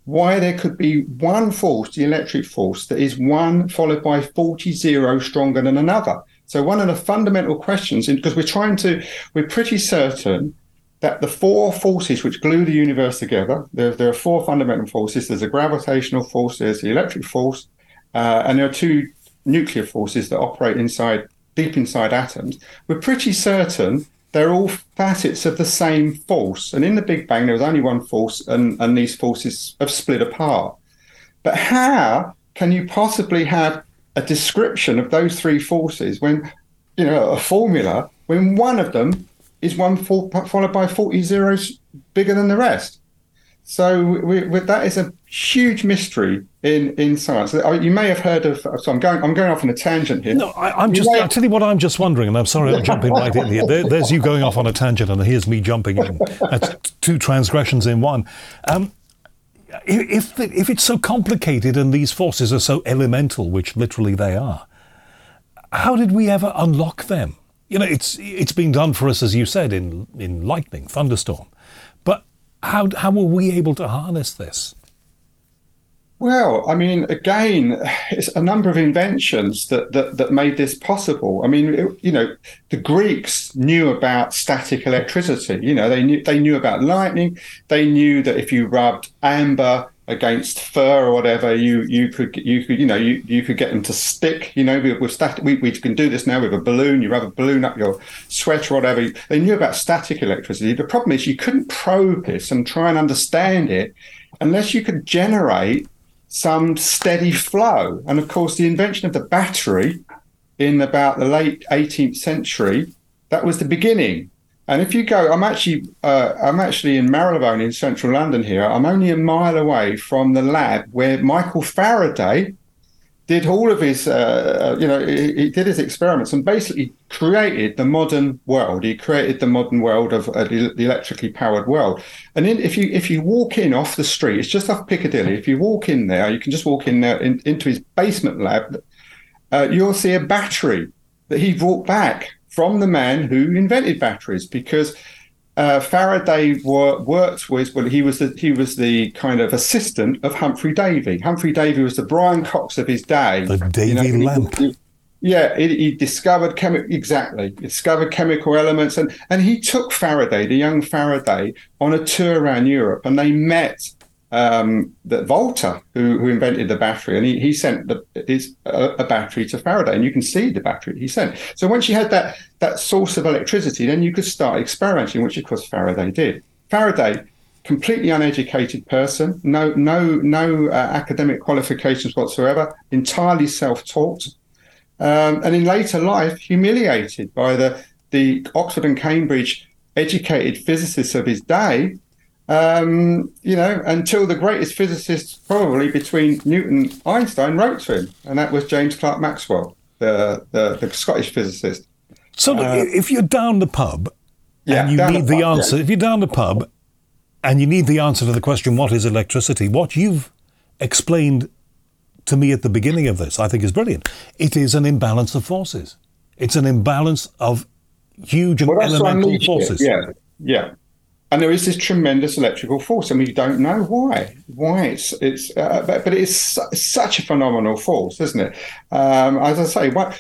why there could be one force, the electric force, that is one followed by 40 zero stronger than another. So one of the fundamental questions, because we're trying to, we're pretty certain that the four forces which glue the universe together, there, there are four fundamental forces. There's a gravitational force, there's the electric force, uh, and there are two nuclear forces that operate inside, deep inside atoms. We're pretty certain they're all facets of the same force. And in the Big Bang, there was only one force, and, and these forces have split apart. But how can you possibly have a description of those three forces when, you know, a formula when one of them is one followed by 40 zeros bigger than the rest? So we, we, that is a huge mystery in, in science. You may have heard of. So I'm going. I'm going off on a tangent here. No, I, am just. I'll tell you what I'm just wondering, and I'm sorry I'm jumping right in here. There, there's you going off on a tangent, and here's me jumping in. That's two transgressions in one. Um, if if it's so complicated and these forces are so elemental, which literally they are, how did we ever unlock them? You know, it's it's been done for us, as you said, in in lightning, thunderstorm but how, how were we able to harness this? Well, I mean, again, it's a number of inventions that, that, that made this possible. I mean, it, you know, the Greeks knew about static electricity. You know, they knew they knew about lightning. They knew that if you rubbed amber against fur or whatever, you you could you could you know you, you could get them to stick. You know, with, static, we, we can do this now with a balloon. You rub a balloon up your sweater or whatever. They knew about static electricity. The problem is you couldn't probe this and try and understand it unless you could generate some steady flow. And of course, the invention of the battery in about the late 18th century that was the beginning and if you go, I'm actually uh, I'm actually in Marylebone in central London here. I'm only a mile away from the lab where Michael Faraday did all of his, uh, uh, you know, he, he, did his experiments and basically created the modern world. He created the modern world of uh, the, electrically powered world. And if you if you walk in off the street, it's just off Piccadilly. If you walk in there, you can just walk in there in, into his basement lab. Uh, you'll see a battery that he brought back from the man who invented batteries because uh, Faraday wor- worked with well he was the he was the kind of assistant of Humphry Davy. Humphry Davy was the Brian Cox of his day. The Davy you know, lamp. He, yeah, he, he discovered chemi- exactly discovered chemical elements, and and he took Faraday, the young Faraday, on a tour around Europe, and they met um, that Volta, who, who invented the battery, and he, he sent the, his, a, a, battery to Faraday, and you can see the battery he sent. So once you had that that source of electricity, then you could start experimenting, which of course Faraday did. Faraday, completely uneducated person, no no no uh, academic qualifications whatsoever, entirely self-taught, um, and in later life humiliated by the the Oxford and Cambridge educated physicists of his day um, you know, until the greatest physicist probably between Newton and Einstein wrote to him, and that was James Clerk Maxwell, the, the, the Scottish physicist. So uh, if you're down the pub yeah, and you need the, the pub, answer, yeah. if you're down the pub and you need the answer to the question, what is electricity? What you've explained to me at the beginning of this, I think is brilliant. It is an imbalance of forces. It's an imbalance of huge and well, elemental forces. It. Yeah, yeah and there is this tremendous electrical force, and we don't know why. Why it's it's, uh, but, but it's su- such a phenomenal force, isn't it? Um, as I say, what,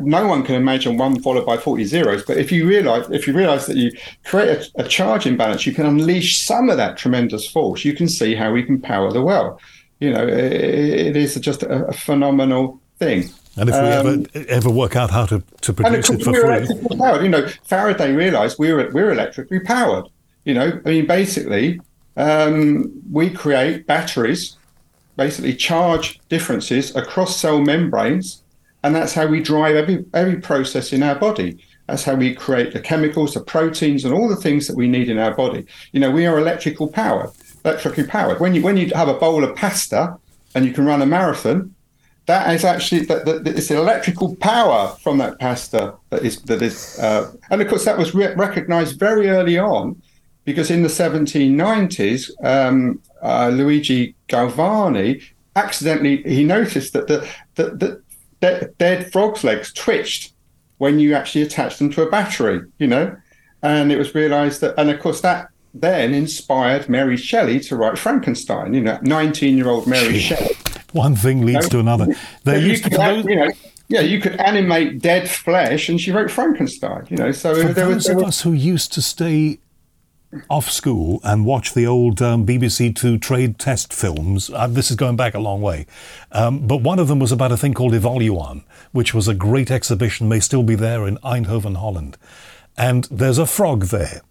no one can imagine one followed by 40 zeros. But if you realize if you realize that you create a, a charge imbalance, you can unleash some of that tremendous force. You can see how we can power the world. You know, it, it is just a, a phenomenal thing. And if we um, ever ever work out how to, to produce it for free, powered, you know, Faraday realised we were we're electrically powered. You know, I mean, basically, um, we create batteries, basically charge differences across cell membranes, and that's how we drive every every process in our body. That's how we create the chemicals, the proteins, and all the things that we need in our body. You know, we are electrical powered, electrically powered. When you when you have a bowl of pasta and you can run a marathon, that is actually that, that it's the electrical power from that pasta that is that is, uh, and of course that was re- recognized very early on because in the 1790s, um, uh, Luigi Galvani accidentally he noticed that the, the, the dead frogs' legs twitched when you actually attached them to a battery, you know, and it was realised that, and of course that then inspired Mary Shelley to write Frankenstein. You know, 19 year old Mary. Shelley. One thing leads to another. There You used to those, you know, yeah, you could animate dead flesh, and she wrote Frankenstein. You know, so for there was, those there of was us who used to stay off school and watch the old um, BBC Two trade test films. Uh, this is going back a long way, um, but one of them was about a thing called Evoluon, which was a great exhibition, may still be there in Eindhoven, Holland. And there's a frog there.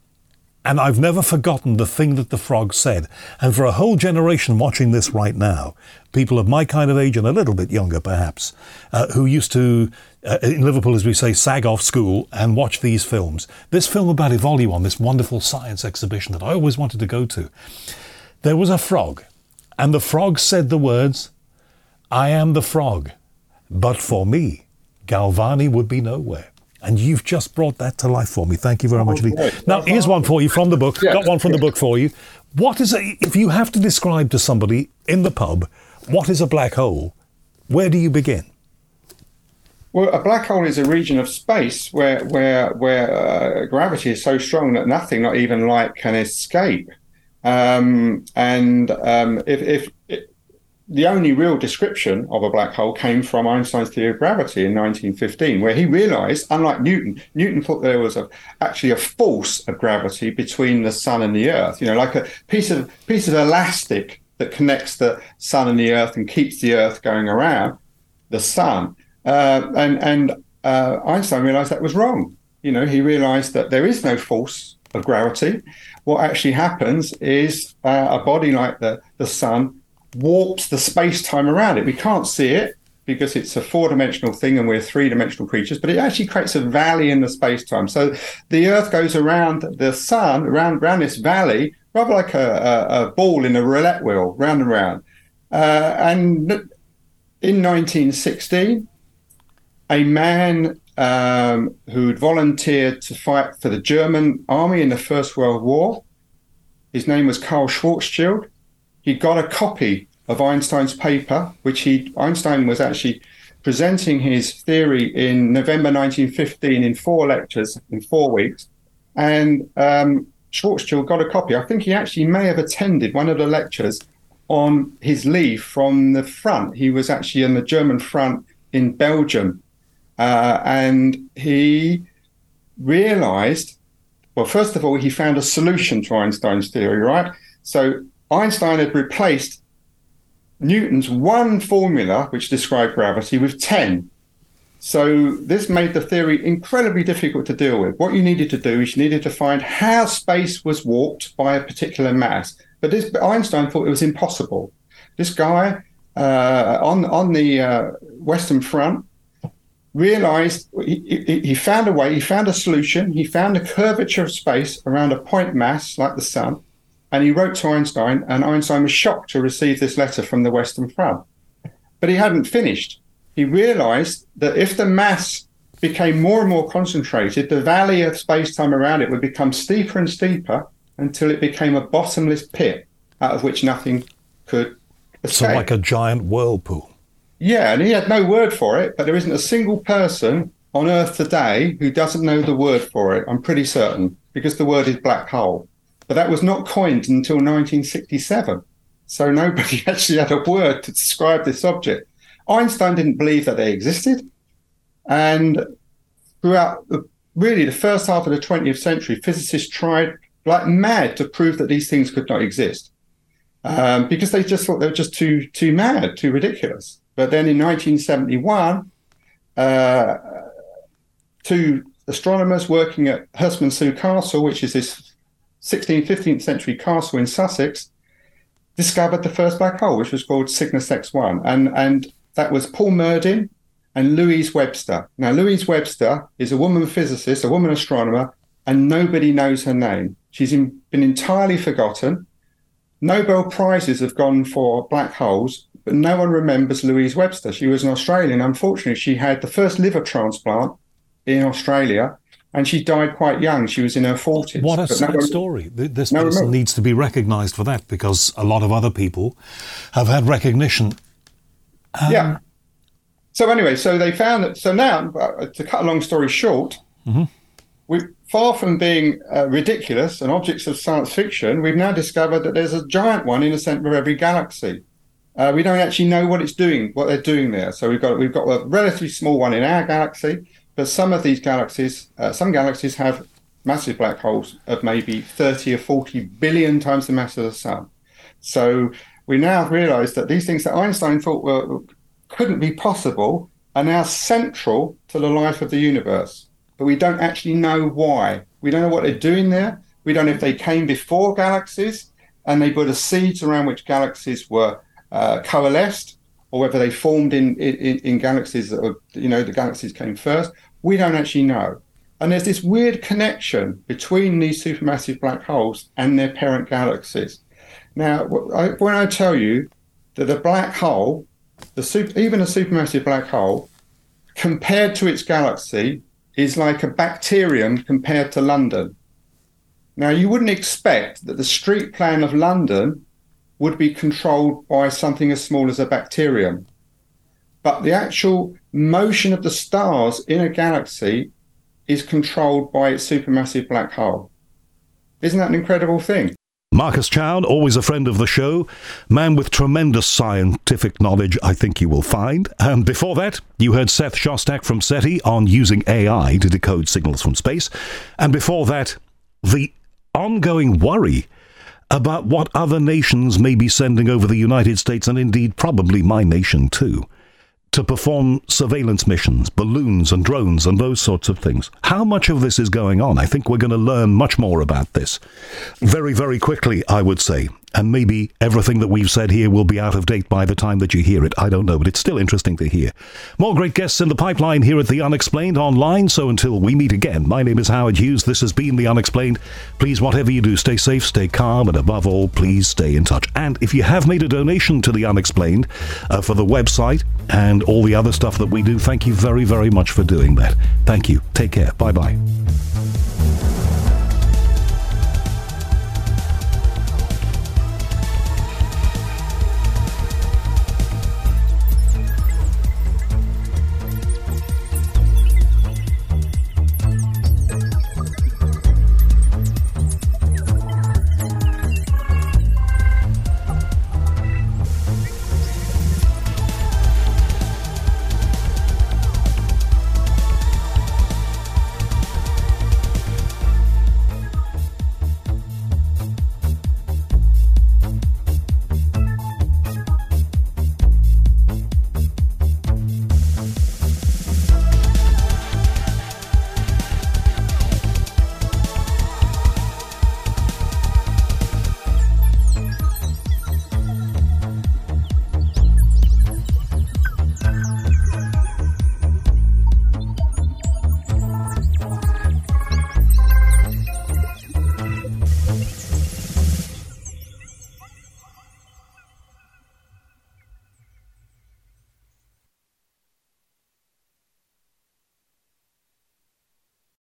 And I've never forgotten the thing that the frog said. And for a whole generation watching this right now, people of my kind of age and a little bit younger perhaps, uh, who used to, uh, in Liverpool as we say, sag off school and watch these films. This film about Evoluon, this wonderful science exhibition that I always wanted to go to, there was a frog. And the frog said the words, I am the frog, but for me, Galvani would be nowhere. And you've just brought that to life for me. Thank you very much indeed. great. Now, here's one for you from the book. Got one from the book for you. What is a, if you have to describe to somebody in the pub what is a black hole, where do you begin? Well, a black hole is a region of space where where where uh, gravity is so strong that nothing, not even light, can escape. Um, and um, if, if the only real description of a black hole came from Einstein's theory of gravity in 1915, where he realized, unlike Newton, Newton thought there was a, actually a force of gravity between the sun and the earth. You know, like a piece of piece of elastic that connects the sun and the earth and keeps the earth going around the sun. Uh, and and uh, Einstein realized that was wrong. You know, he realized that there is no force of gravity. What actually happens is uh, a body like the, the sun warps the space time around it. We can't see it because it's a four dimensional thing and we're three dimensional creatures, but it actually creates a valley in the space time. So the Earth goes around the sun, around, around this valley, rather like a, a, a ball in a roulette wheel, round and round. Uh, and in 1916, a man um, who'd volunteered to fight for the German army in the First World War. His name was Karl Schwarzschild. He got a copy of Einstein's paper, which he Einstein was actually presenting his theory in November 1915 in four lectures in four weeks, and um, Schwarzschild got a copy. I think he actually may have attended one of the lectures on his leave from the front. He was actually on the German front in Belgium uh, and he realized, well, first of all, he found a solution to Einstein's theory, right? So Einstein had replaced Newton's one formula, which described gravity, with 10. So this made the theory incredibly difficult to deal with. What you needed to do is you needed to find how space was warped by a particular mass. But this Einstein thought it was impossible. This guy uh, on on the uh, Western Front realized he, he, found a way, he found a solution, he found a curvature of space around a point mass like the sun, and he wrote to Einstein, and Einstein was shocked to receive this letter from the Western Front. But he hadn't finished. He realized that if the mass became more and more concentrated, the valley of space time around it would become steeper and steeper until it became a bottomless pit out of which nothing could escape. So, like a giant whirlpool. Yeah, and he had no word for it, but there isn't a single person on Earth today who doesn't know the word for it. I'm pretty certain because the word is black hole. But that was not coined until 1967. So nobody actually had a word to describe this object. Einstein didn't believe that they existed. And throughout the, really the first half of the 20th century, physicists tried like mad to prove that these things could not exist um, because they just thought they were just too too mad, too ridiculous. But then in 1971, uh, two astronomers working at Herstmonceux Castle, which is this 16th, 15th century castle in Sussex, discovered the first black hole, which was called Cygnus X1. And, and that was Paul Murdin and Louise Webster. Now, Louise Webster is a woman physicist, a woman astronomer, and nobody knows her name. She's in, been entirely forgotten. Nobel Prizes have gone for black holes, but no one remembers Louise Webster. She was an Australian. Unfortunately, she had the first liver transplant in Australia, and she died quite young. She was in her 40s. What a But no sad one- story. Th- This no person remote. needs to be recognized for that because a lot of other people have had recognition. yeah. So anyway, so they found that. So now, uh, to cut a long story short, we far from being uh, ridiculous and objects of science fiction, we've now discovered that there's a giant one in the center of every galaxy. Uh, we don't actually know what it's doing, what they're doing there. So we've got we've got a relatively small one in our galaxy, but some of these galaxies, uh, some galaxies have massive black holes of maybe 30 or 40 billion times the mass of the sun. So we now realize that these things that Einstein thought were couldn't be possible are now central to the life of the universe. But we don't actually know why. We don't know what they're doing there. We don't know if they came before galaxies and they put the seeds around which galaxies were uh, coalesced, or whether they formed in, in, in galaxies that were, you know, the galaxies came first. We don't actually know. And there's this weird connection between these supermassive black holes and their parent galaxies. Now, when I tell you that a black hole, the super, even a supermassive black hole, compared to its galaxy, is like a bacterium compared to London. Now, you wouldn't expect that the street plan of London would be controlled by something as small as a bacterium. But the actual motion of the stars in a galaxy is controlled by its supermassive black hole. Isn't that an incredible thing? Marcus Chown, always a friend of the show, man with tremendous scientific knowledge, I think you will find. And before that, you heard Seth Shostak from SETI on using AI to decode signals from space. And before that, the ongoing worry about what other nations may be sending over the United States, and indeed probably my nation too to perform surveillance missions, balloons and drones and those sorts of things. How much of this is going on? I think we're going to learn much more about this very, very quickly, I would say and maybe everything that we've said here will be out of date by the time that you hear it. I don't know, but it's still interesting to hear. More great guests in the pipeline here at The Unexplained online. So until we meet again, my name is Howard Hughes. This has been The Unexplained. Please, whatever you do, stay safe, stay calm, and above all, please stay in touch. And if you have made a donation to The Unexplained uh, for the website and all the other stuff that we do, thank you very, very much for doing that. Thank you. Take care. Bye bye.